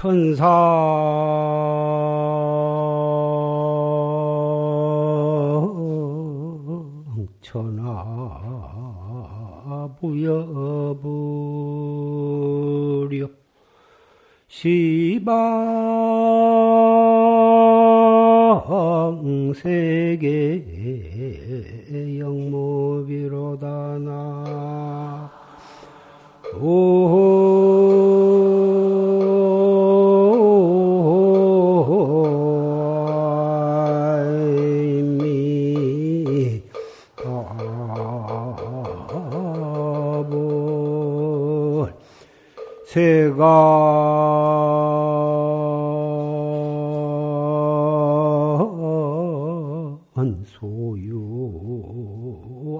천사. 천하 부여부려. 시방 세계 영무비로다 나. 오미 세간 소유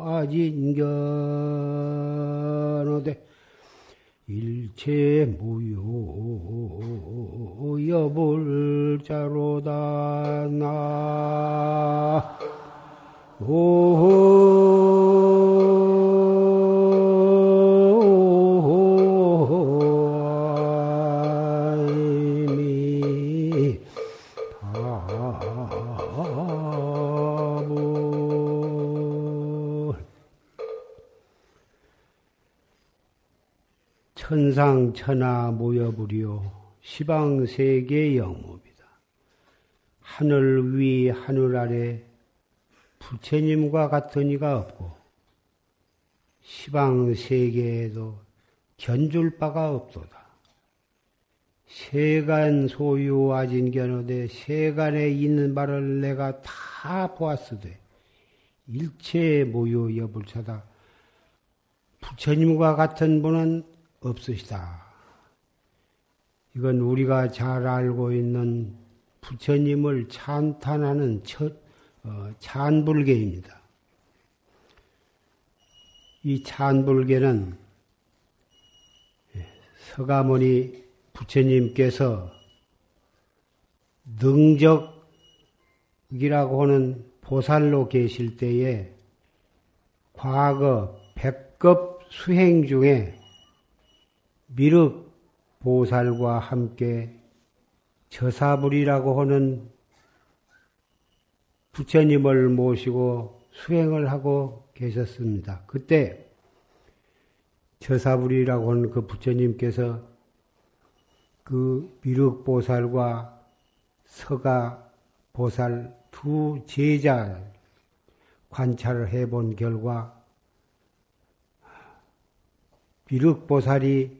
아진견어대 일체 무효 여불자로다 천상 천하 모여부리오 시방 세계 영무이다. 하늘 위 하늘 아래 부처님과 같은 이가 없고 시방 세계에도 견줄 바가 없도다. 세간 소유 아진견어대 세간에 있는 바를 내가 다 보았으되 일체 모유 여불차다. 부처님과 같은 분은 없으시다. 이건 우리가 잘 알고 있는 부처님을 찬탄하는 첫, 어, 찬불계입니다. 이 찬불계는 서가모니 부처님께서 능적이라고 하는 보살로 계실 때에 과거 백급 수행 중에 미륵 보살과 함께 저사불이라고 하는 부처님을 모시고 수행을 하고 계셨습니다. 그때 저사불이라고 하는 그 부처님께서 그 미륵 보살과 서가 보살 두 제자 관찰을 해본 결과 미륵 보살이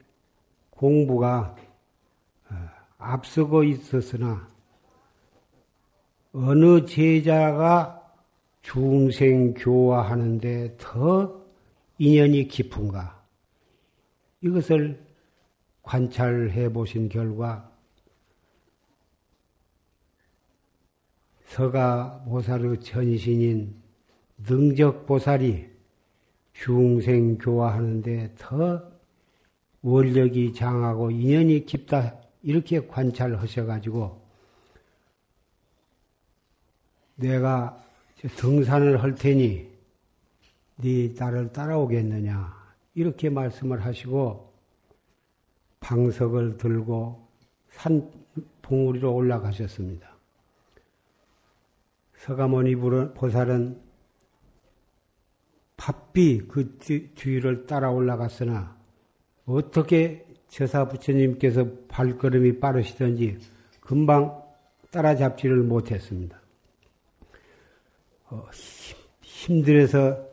공부가 앞서고 있었으나 어느 제자가 중생 교화하는데 더 인연이 깊은가? 이것을 관찰해 보신 결과 서가 보살의 전신인 능적 보살이 중생 교화하는데 더 원력이 장하고 인연이 깊다 이렇게 관찰하셔가지고 내가 등산을 할 테니 네 딸을 따라오겠느냐 이렇게 말씀을 하시고 방석을 들고 산 봉우리로 올라가셨습니다. 서가모니 보살은 바삐 그 주위를 따라 올라갔으나 어떻게 제사 부처님께서 발걸음이 빠르시던지 금방 따라잡지를 못했습니다. 어, 힘들어서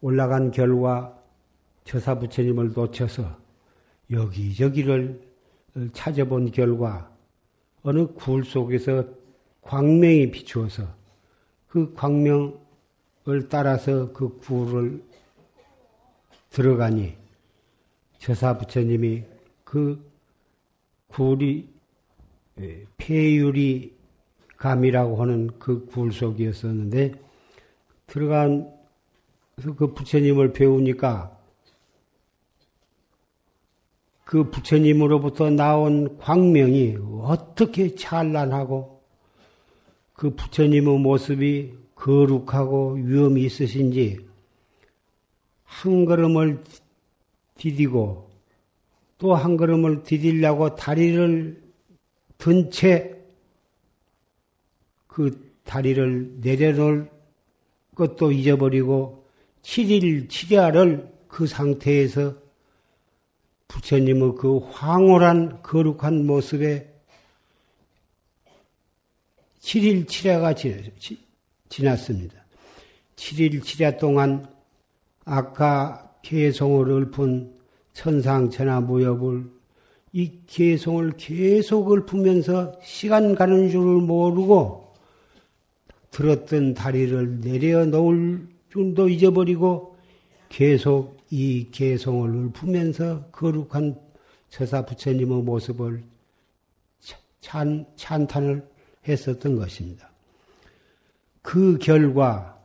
올라간 결과 저사 부처님을 놓쳐서 여기저기를 찾아본 결과 어느 굴 속에서 광명이 비추어서 그 광명을 따라서 그 굴을 들어가니 저사 부처님이 그 굴이 폐유리 감이라고 하는 그 굴 속이었었는데 들어간 그 부처님을 배우니까 그 부처님으로부터 나온 광명이 어떻게 찬란하고 그 부처님의 모습이 거룩하고 위험이 있으신지 한 걸음을 디디고 또 한 걸음을 디디려고 다리를 든 채 그 다리를 내려놓을 것도 잊어버리고 7일 7야를 그 상태에서 부처님의 그 황홀한 거룩한 모습에 7일 7야가 지났습니다. 7일 7야 동안 아까 개송을 읊은 천상천하 무협을 이 개송을 계속 읊으면서 시간 가는 줄을 모르고 들었던 다리를 내려 놓을 줄도 잊어버리고 계속 이 개송을 읊으면서 거룩한 처사 부처님의 모습을 찬, 찬탄을 했었던 것입니다. 그 결과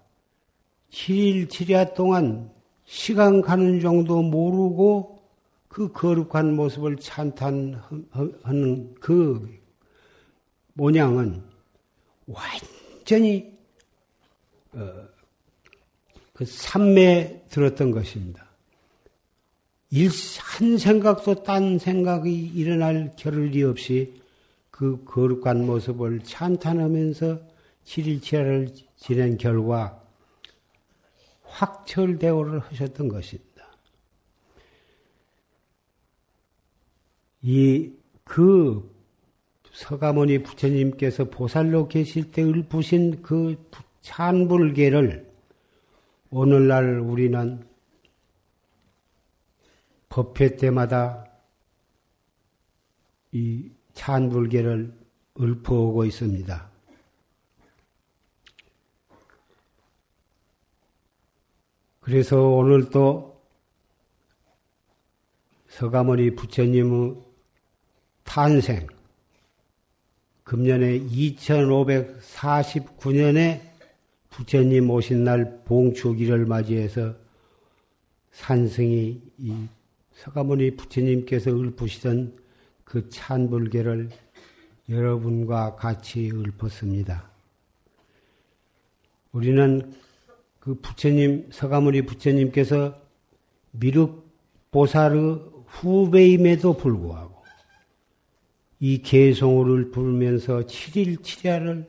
7일 7야 동안 시간 가는 정도 모르고 그 거룩한 모습을 찬탄하는 그 모양은 완전히 어, 그 삼매에 들었던 것입니다. 일, 한 생각도 딴 생각이 일어날 겨를이 없이 그 거룩한 모습을 찬탄하면서 7일치야를 지낸 결과 확철대오를 하셨던 것입니다. 이 그 서가모니 부처님께서 보살로 계실 때 읊으신 그 찬불계를 오늘날 우리는 법회 때마다 이 찬불계를 읊어오고 있습니다. 그래서 오늘 또 서가모니 부처님의 탄생. 금년에 2549년에 부처님 오신 날 봉축일을 맞이해서 산승이 이 서가모니 부처님께서 읊으시던 그 찬불계를 여러분과 같이 읊었습니다. 우리는 그 부처님, 서가모니 부처님께서 미륵보살의 후배임에도 불구하고 이 개송호를 부르면서 7일 7야를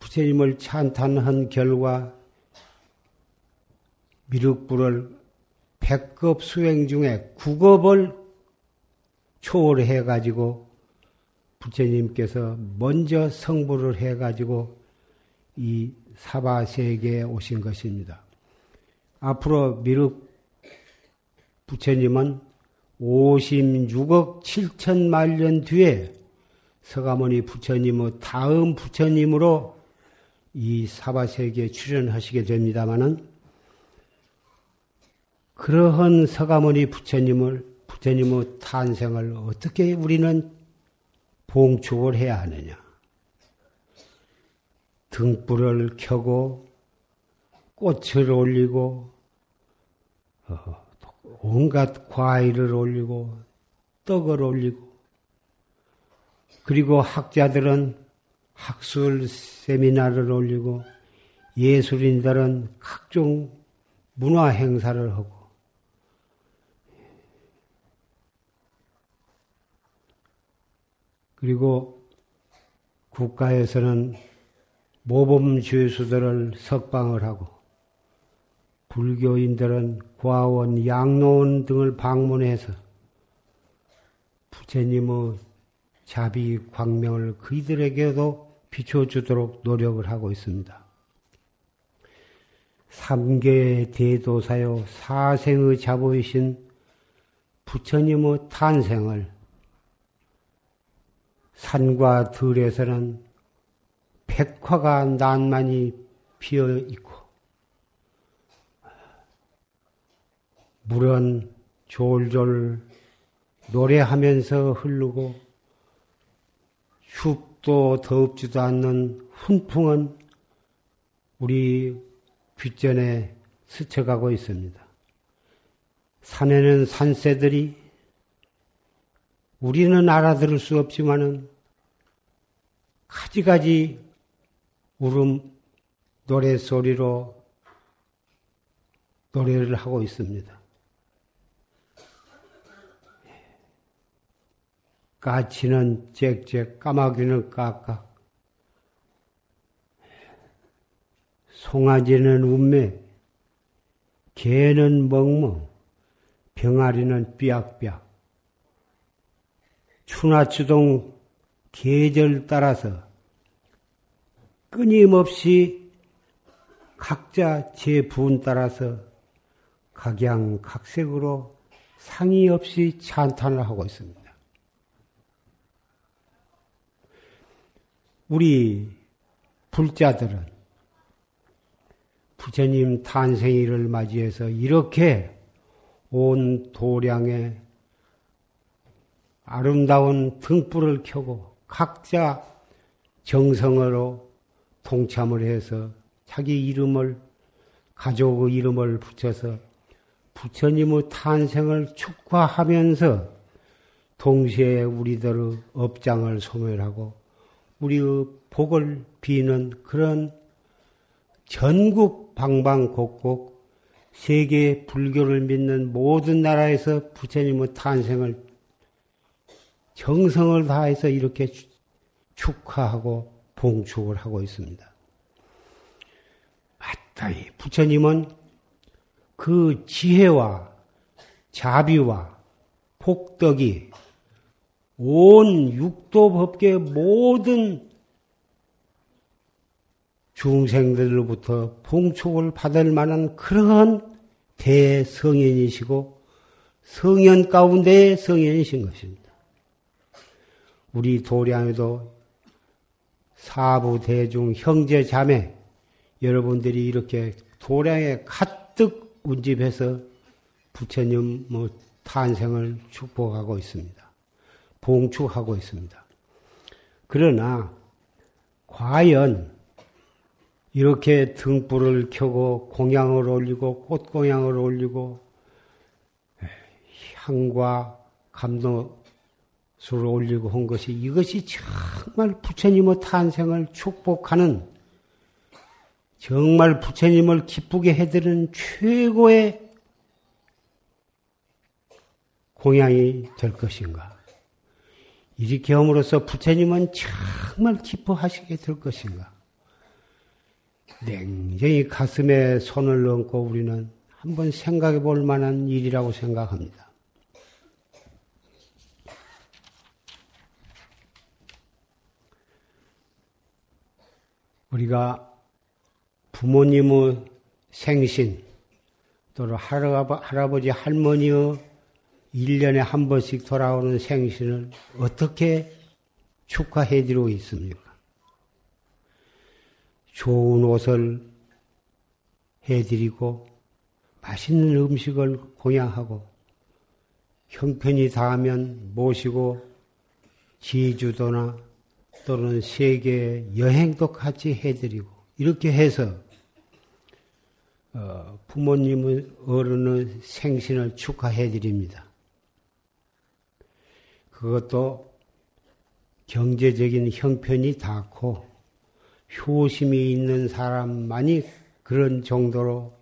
부처님을 찬탄한 결과 미륵불을 100급 수행 중에 9급을 초월해 가지고 부처님께서 먼저 성불을 해 가지고 이 사바세계에 오신 것입니다. 앞으로 미륵 부처님은 56억 7천만 년 뒤에 서가모니 부처님의 다음 부처님으로 이 사바세계에 출연하시게 됩니다마는 그러한 서가모니 부처님을 부처님의 탄생을 어떻게 우리는 봉축을 해야 하느냐? 등불을 켜고 꽃을 올리고 온갖 과일을 올리고 떡을 올리고. 그리고 학자들은 학술 세미나를 올리고 예술인들은 각종 문화 행사를 하고. 그리고 국가에서는 모범 죄수들을 석방을 하고 불교인들은 과원, 양로원 등을 방문해서 부처님의 자비 광명을 그이들에게도 비춰주도록 노력을 하고 있습니다. 삼계의 대도사요 사생의 자보이신 부처님의 탄생을 산과 들에서는 백화가 난만이 피어 있고 물은 졸졸 노래하면서 흐르고 춥도 더웁지도 않는 훈풍은 우리 귓전에 스쳐가고 있습니다. 산에는 산새들이 우리는 알아들을 수 없지만은 가지가지 울음 노래 소리로 노래를 하고 있습니다. 까치는 짹짹, 까마귀는 깍깍, 송아지는 운매, 개는 멍멍, 병아리는 삐약삐약. 추나추동 계절 따라서 끊임없이 각자 제분 따라서 각양각색으로 상의 없이 찬탄을 하고 있습니다. 우리 불자들은 부처님 탄생일을 맞이해서 이렇게 온 도량에 아름다운 등불을 켜고 각자 정성으로 동참을 해서 자기 이름을 가족의 이름을 붙여서 부처님의 탄생을 축하하면서 동시에 우리들의 업장을 소멸하고 우리의 복을 비는 그런 전국 방방곡곡 세계 불교를 믿는 모든 나라에서 부처님의 탄생을 정성을 다해서 이렇게 축하하고 봉축을 하고 있습니다. 맞다이 부처님은 그 지혜와 자비와 복덕이 온 육도법계 모든 중생들로부터 봉축을 받을 만한 그러한 대성인이시고 성현 가운데의 성현이신 것입니다. 우리 도량에도 사부 대중 형제 자매 여러분들이 이렇게 도량에 가득 운집해서 부처님 뭐 탄생을 축복하고 있습니다. 봉축하고 있습니다. 그러나 과연 이렇게 등불을 켜고 공양을 올리고 꽃공양을 올리고 향과 감도 수를 올리고 한 것이 이것이 정말 부처님의 탄생을 축복하는 정말 부처님을 기쁘게 해드리는 최고의 공양이 될 것인가? 이렇게 함으로써 부처님은 정말 기뻐하시게 될 것인가? 냉정히 가슴에 손을 얹고 우리는 한번 생각해 볼 만한 일이라고 생각합니다. 우리가 부모님의 생신, 또는 할아버지, 할머니의 1년에 한 번씩 돌아오는 생신을 어떻게 축하해 드리고 있습니까? 좋은 옷을 해 드리고 맛있는 음식을 공양하고 형편이 닿으면 모시고 지주도나 또는 세계 여행도 같이 해드리고 이렇게 해서 어, 부모님의 어른의 생신을 축하해드립니다. 그것도 경제적인 형편이 닿고 효심이 있는 사람만이 그런 정도로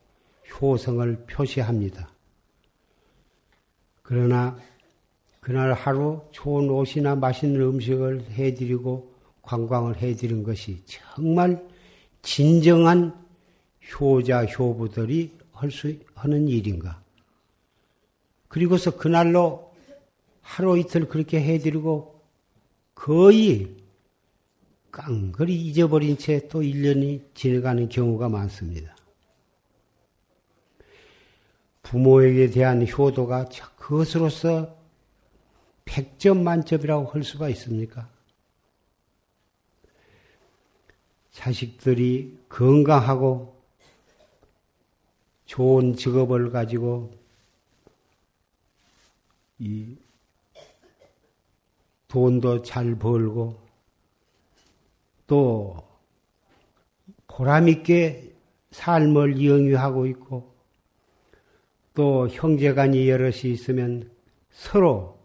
효성을 표시합니다. 그러나 그날 하루 좋은 옷이나 맛있는 음식을 해드리고 관광을 해드린 것이 정말 진정한 효자, 효부들이 할 수, 하는 일인가. 그리고서 그날로 하루 이틀 그렇게 해드리고 거의 깡그리 잊어버린 채 또 1년이 지나가는 경우가 많습니다. 부모에게 대한 효도가 그것으로서 100점 만점이라고 할 수가 있습니까? 자식들이 건강하고 좋은 직업을 가지고 이 돈도 잘 벌고 또 보람있게 삶을 영위하고 있고 또 형제간이 여럿이 있으면 서로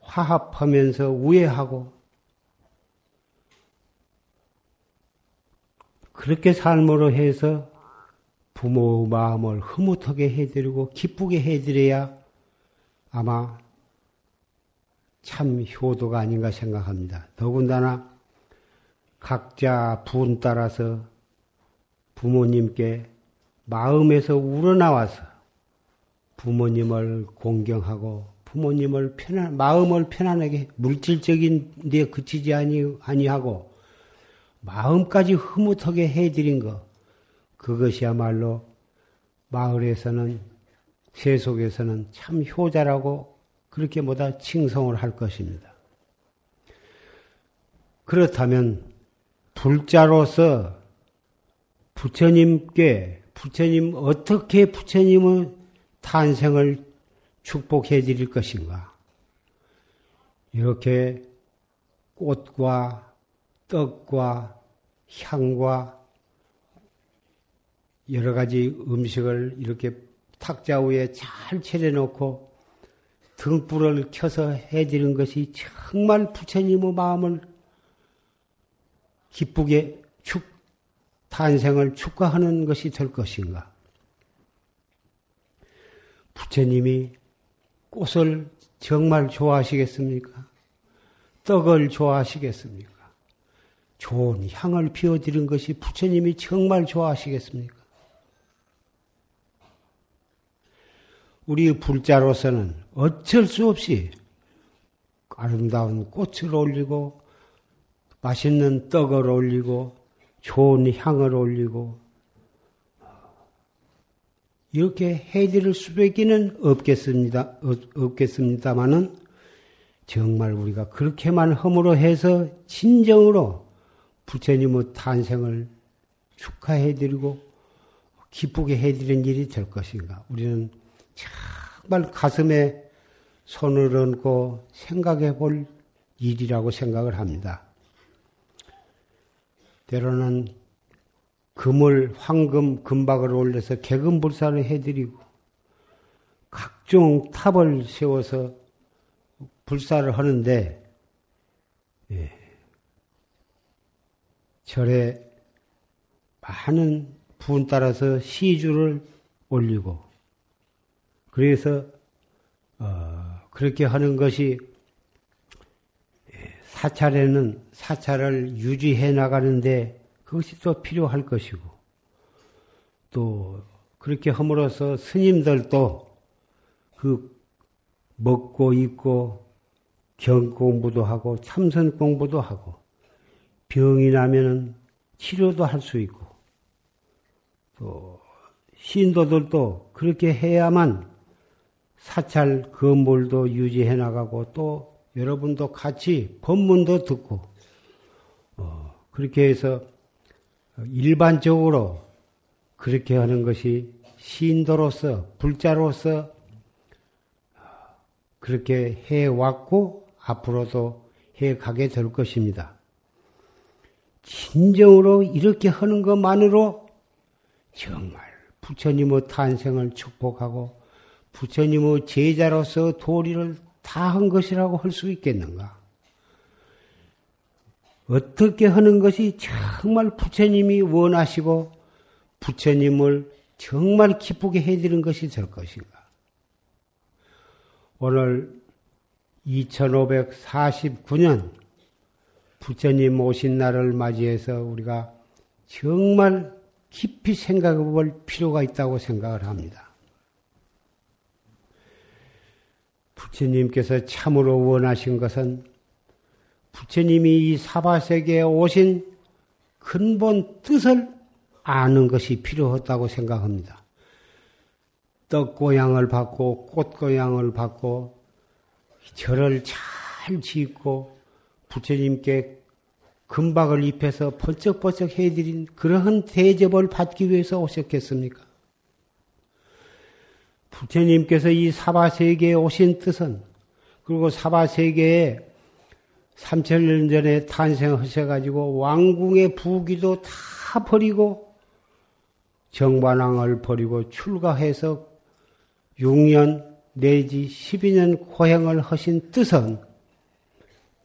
화합하면서 우애하고 그렇게 삶으로 해서 부모의 마음을 흐뭇하게 해드리고 기쁘게 해드려야 아마 참 효도가 아닌가 생각합니다. 더군다나 각자 분 따라서 부모님께 마음에서 우러나와서 부모님을 공경하고 부모님을 편안 마음을 편안하게 물질적인 데 그치지 아니 아니하고 마음까지 흐뭇하게 해드린 것 그것이야말로 마을에서는 세속에서는 참 효자라고 그렇게 보다 칭송을 할 것입니다. 그렇다면 불자로서 부처님께 부처님 어떻게 부처님의 탄생을 축복해 드릴 것인가? 이렇게 꽃과 떡과 향과 여러 가지 음식을 이렇게 탁자 위에 잘 차려놓고 등불을 켜서 해드리는 것이 정말 부처님의 마음을 기쁘게 축, 탄생을 축하하는 것이 될 것인가? 부처님이 꽃을 정말 좋아하시겠습니까? 떡을 좋아하시겠습니까? 좋은 향을 피워드린 것이 부처님이 정말 좋아하시겠습니까? 우리 불자로서는 어쩔 수 없이 아름다운 꽃을 올리고 맛있는 떡을 올리고 좋은 향을 올리고 이렇게 해드릴 수밖에는 없겠습니다. 없겠습니다만은 정말 우리가 그렇게만 허물어 해서 진정으로 부처님의 탄생을 축하해드리고 기쁘게 해드리는 일이 될 것인가? 우리는 정말 가슴에 손을 얹고 생각해 볼 일이라고 생각을 합니다. 때로는 금을, 황금, 금박을 올려서 개금불사를 해드리고 각종 탑을 세워서 불사를 하는데 예. 절에 많은 분 따라서 시주를 올리고 그래서 어, 그렇게 하는 것이 사찰에는 사찰을 유지해 나가는데 그것이 또 필요할 것이고 또 그렇게 함으로써 스님들도 그 먹고 입고 경 공부도 하고 참선 공부도 하고 병이 나면은 치료도 할 수 있고 또 신도들도 그렇게 해야만 사찰 건물도 유지해 나가고 또 여러분도 같이 법문도 듣고 어, 그렇게 해서 일반적으로 그렇게 하는 것이 신도로서 불자로서 그렇게 해 왔고 앞으로도 해 가게 될 것입니다. 진정으로 이렇게 하는 것만으로 정말 부처님의 탄생을 축복하고 부처님의 제자로서 도리를 다 한 것이라고 할 수 있겠는가? 어떻게 하는 것이 정말 부처님이 원하시고 부처님을 정말 기쁘게 해드리는 것이 될 것인가? 오늘 2549년 부처님 오신 날을 맞이해서 우리가 정말 깊이 생각해 볼 필요가 있다고 생각을 합니다. 부처님께서 참으로 원하신 것은 부처님이 이 사바세계에 오신 근본 뜻을 아는 것이 필요하다고 생각합니다. 떡고향을 받고 꽃고향을 받고 절을 잘 짓고 부처님께 금박을 입혀서 번쩍번쩍 해드린 그러한 대접을 받기 위해서 오셨겠습니까? 부처님께서 이 사바세계에 오신 뜻은 그리고 사바세계에 3천년 전에 탄생하셔가지고 왕궁의 부귀도 다 버리고 정반왕을 버리고 출가해서 6년 내지 12년 고행을 하신 뜻은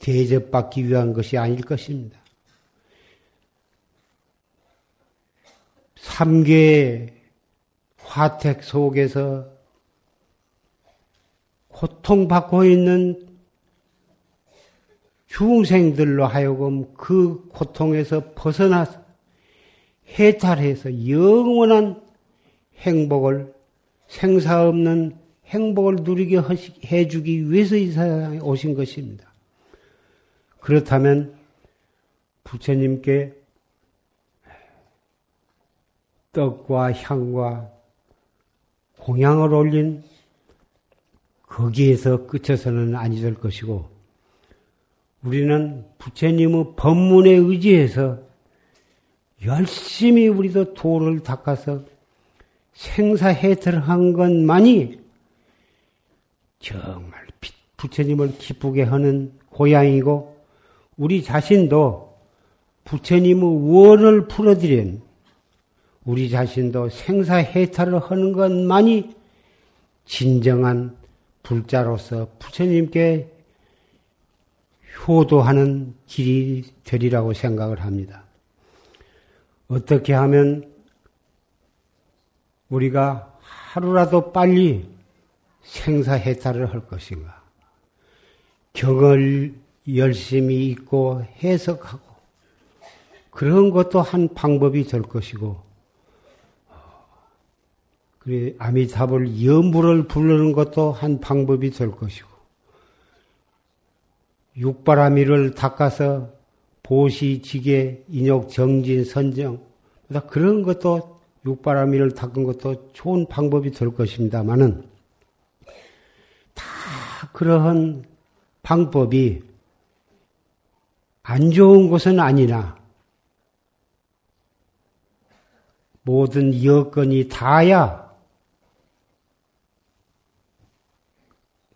대접받기 위한 것이 아닐 것입니다. 3개의 화택 속에서 고통받고 있는 중생들로 하여금 그 고통에서 벗어나서 해탈해서 영원한 행복을 생사 없는 행복을 누리게 해주기 위해서 이 세상에 오신 것입니다. 그렇다면 부처님께 떡과 향과 공양을 올린 거기에서 끝에서는 아니 될 것이고 우리는 부처님의 법문에 의지해서 열심히 우리도 도를 닦아서 생사해탈한 것만이 정말 부처님을 기쁘게 하는 고향이고 우리 자신도 부처님의 원을 풀어드린 우리 자신도 생사해탈을 하는 것만이 진정한 불자로서 부처님께 효도하는 길이 되리라고 생각을 합니다. 어떻게 하면 우리가 하루라도 빨리 생사해탈을 할 것인가? 경을 열심히 읽고 해석하고 그런 것도 한 방법이 될 것이고 그래 아미타불 염불을 부르는 것도 한 방법이 될 것이고 육바라미를 닦아서 보시, 지게, 인욕, 정진, 선정 그런 것도 육바라미를 닦은 것도 좋은 방법이 될 것입니다만은 다 그러한 방법이 안 좋은 것은 아니나 모든 여건이 다야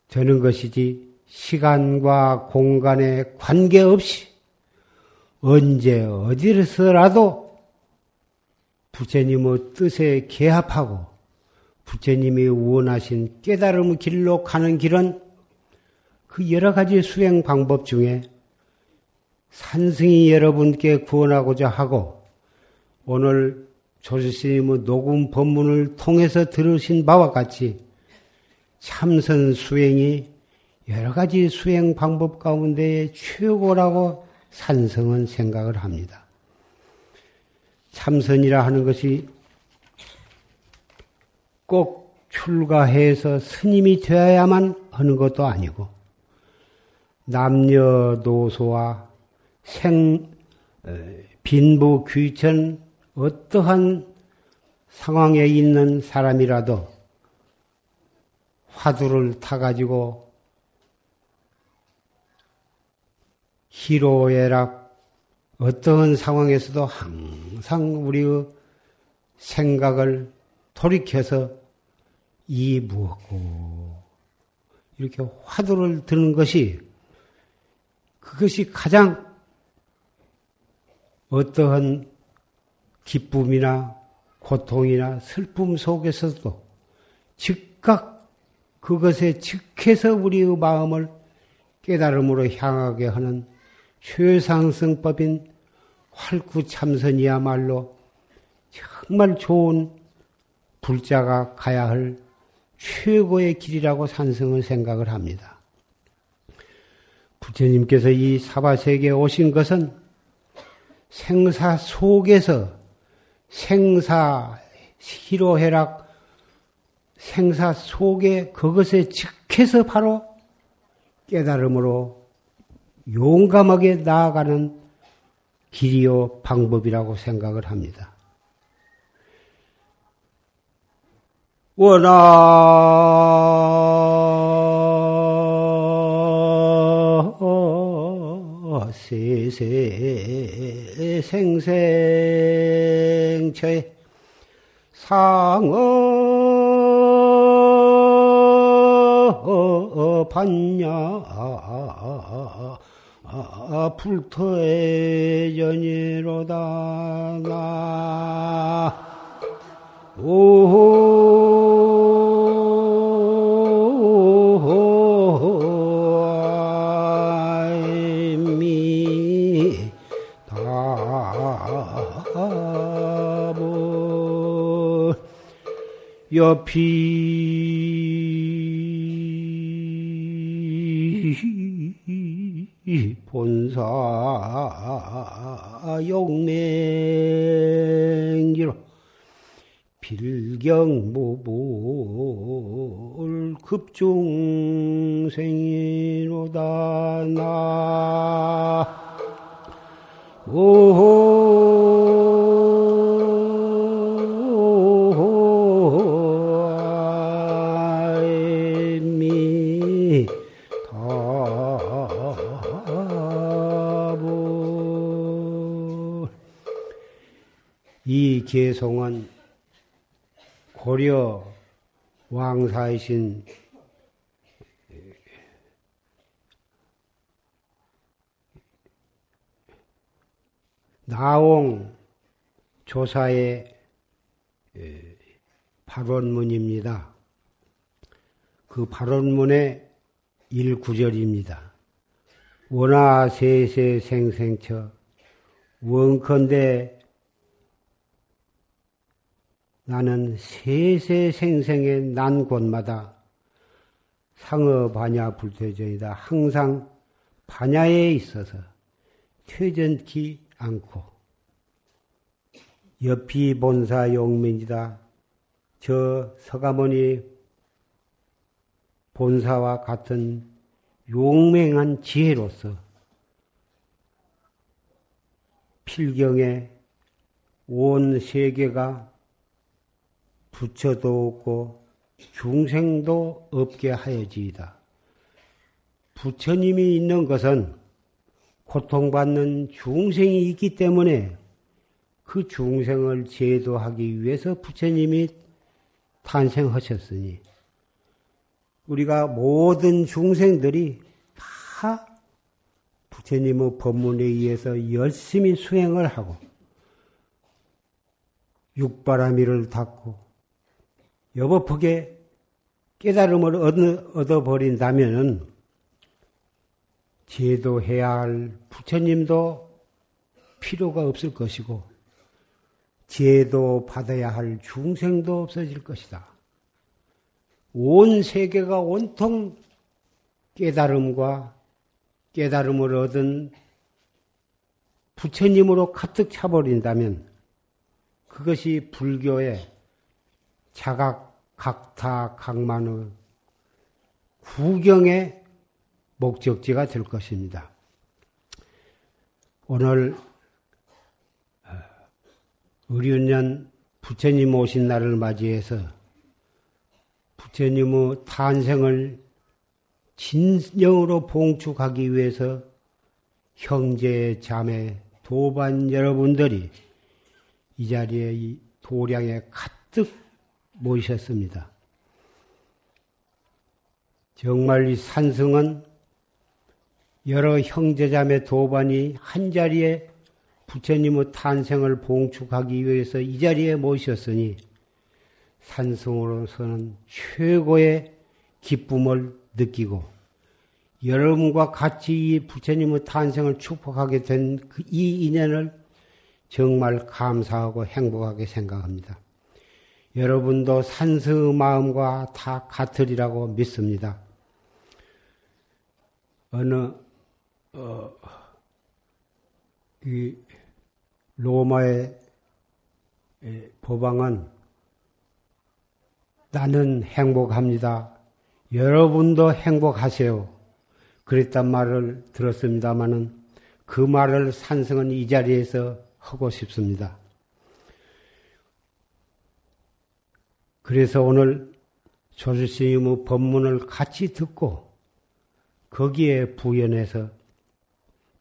되는 것이지 시간과 공간에 관계없이 언제 어디서라도 부처님의 뜻에 개합하고 부처님이 원하신 깨달음의 길로 가는 길은 그 여러 가지 수행 방법 중에 산승이 여러분께 구원하고자 하고 오늘 조실스님의 녹음 법문을 통해서 들으신 바와 같이 참선 수행이 여러 가지 수행 방법 가운데 최고라고 산성은 생각을 합니다. 참선이라 하는 것이 꼭 출가해서 스님이 되어야만 하는 것도 아니고 남녀노소와 생 어, 빈부 귀천 어떠한 상황에 있는 사람이라도 화두를 타가지고 희로애락 어떠한 상황에서도 항상 우리의 생각을 돌이켜서 이 무엇고 이렇게 화두를 드는 것이 그것이 가장 어떠한 기쁨이나 고통이나 슬픔 속에서도 즉각 그것에 즉해서 우리의 마음을 깨달음으로 향하게 하는 최상승법인 활구참선이야말로 정말 좋은 불자가 가야 할 최고의 길이라고 산성을 생각을 합니다. 부처님께서 이 사바세계에 오신 것은 생사 속에서 생사 희로해락 생사 속에 그것에 즉해서 바로 깨달음으로 용감하게 나아가는 길이요 방법이라고 생각을 합니다. 원아 세세 생생처에 상어 아, 불터의 연이로다 나 오미 다보 옆이 본사 용맹기로 빌경모볼 급중생이로다 나 이 개송은 고려 왕사이신 나옹 조사의 발언문입니다. 그 발언문의 1구절입니다. 원하 세세 생생처 원컨대 나는 세세 생생의 난 곳마다 상어 반야 불퇴전이다. 항상 반야에 있어서 퇴전치 않고 옆이 본사 용민이다. 저 서가모니 본사와 같은 용맹한 지혜로서 필경에 온 세계가 부처도 없고 중생도 없게 하여지이다. 부처님이 있는 것은 고통받는 중생이 있기 때문에 그 중생을 제도하기 위해서 부처님이 탄생하셨으니 우리가 모든 중생들이 다 부처님의 법문에 의해서 열심히 수행을 하고 육바라미를 닦고 여법하게 깨달음을 얻어버린다면 제도해야 할 부처님도 필요가 없을 것이고 제도 받아야 할 중생도 없어질 것이다. 온 세계가 온통 깨달음과 깨달음을 얻은 부처님으로 가득 차버린다면 그것이 불교의 자각, 각타, 각만의 구경의 목적지가 될 것입니다. 오늘 어, 의륜년 부처님 오신 날을 맞이해서 부처님의 탄생을 진정으로 봉축하기 위해서 형제, 자매, 도반 여러분들이 이 자리에 도량에 가득 모셨습니다. 정말 이 산승은 여러 형제자매 도반이 한 자리에 부처님의 탄생을 봉축하기 위해서 이 자리에 모셨으니 산승으로서는 최고의 기쁨을 느끼고 여러분과 같이 이 부처님의 탄생을 축복하게 된이 그 인연을 정말 감사하고 행복하게 생각합니다. 여러분도 산성의 마음과 다 같으리라고 믿습니다. 어느 어, 이 로마의 법왕은 나는 행복합니다. 여러분도 행복하세요. 그랬단 말을 들었습니다마는 그 말을 산성은 이 자리에서 하고 싶습니다. 그래서 오늘 조실스님의 법문을 같이 듣고 거기에 부연해서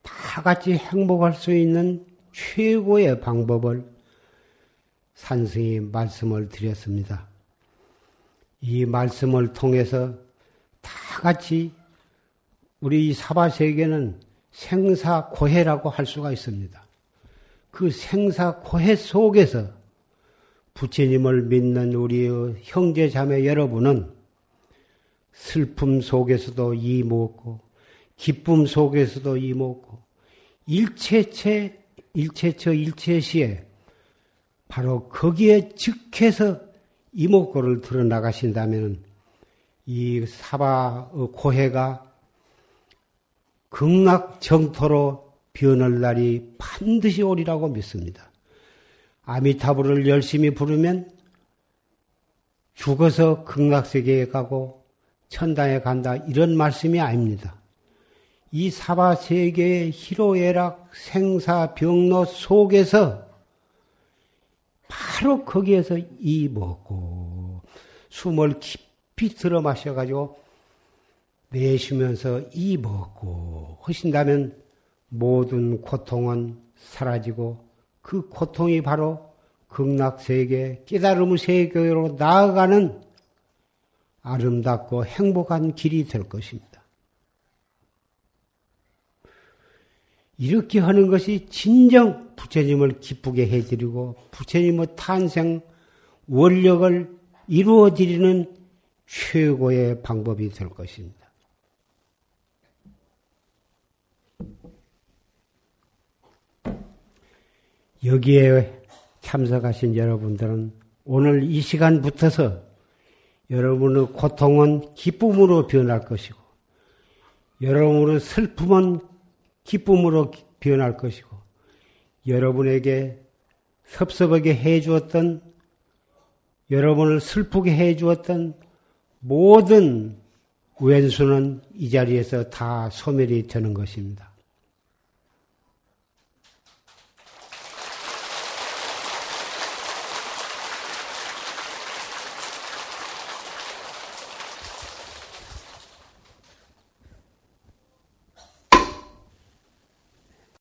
다 같이 행복할 수 있는 최고의 방법을 산승이 말씀을 드렸습니다. 이 말씀을 통해서 다 같이 우리 사바세계는 생사고해라고 할 수가 있습니다. 그 생사고해 속에서 부처님을 믿는 우리의 형제 자매 여러분은 슬픔 속에서도 이먹고 기쁨 속에서도 이먹고 일체체 일체처 일체시에 바로 거기에 즉해서 이목구를 들어 나가신다면 이 사바의 고해가 극락 정토로 변할 날이 반드시 오리라고 믿습니다. 아미타불을 열심히 부르면 죽어서 극락 세계에 가고 천당에 간다 이런 말씀이 아닙니다. 이 사바 세계의 희로애락 생사 병로 속에서 바로 거기에서 이 먹고 숨을 깊이 들어 마셔가지고 내쉬면서 이 먹고 하신다면 모든 고통은 사라지고 그 고통이 바로 극락 세계, 깨달음의 세계로 나아가는 아름답고 행복한 길이 될 것입니다. 이렇게 하는 것이 진정 부처님을 기쁘게 해드리고 부처님의 탄생 원력을 이루어드리는 최고의 방법이 될 것입니다. 여기에 참석하신 여러분들은 오늘 이 시간부터서 여러분의 고통은 기쁨으로 변할 것이고, 여러분의 슬픔은 기쁨으로 변할 것이고, 여러분에게 섭섭하게 해 주었던, 여러분을 슬프게 해 주었던 모든 왼수는 이 자리에서 다 소멸이 되는 것입니다.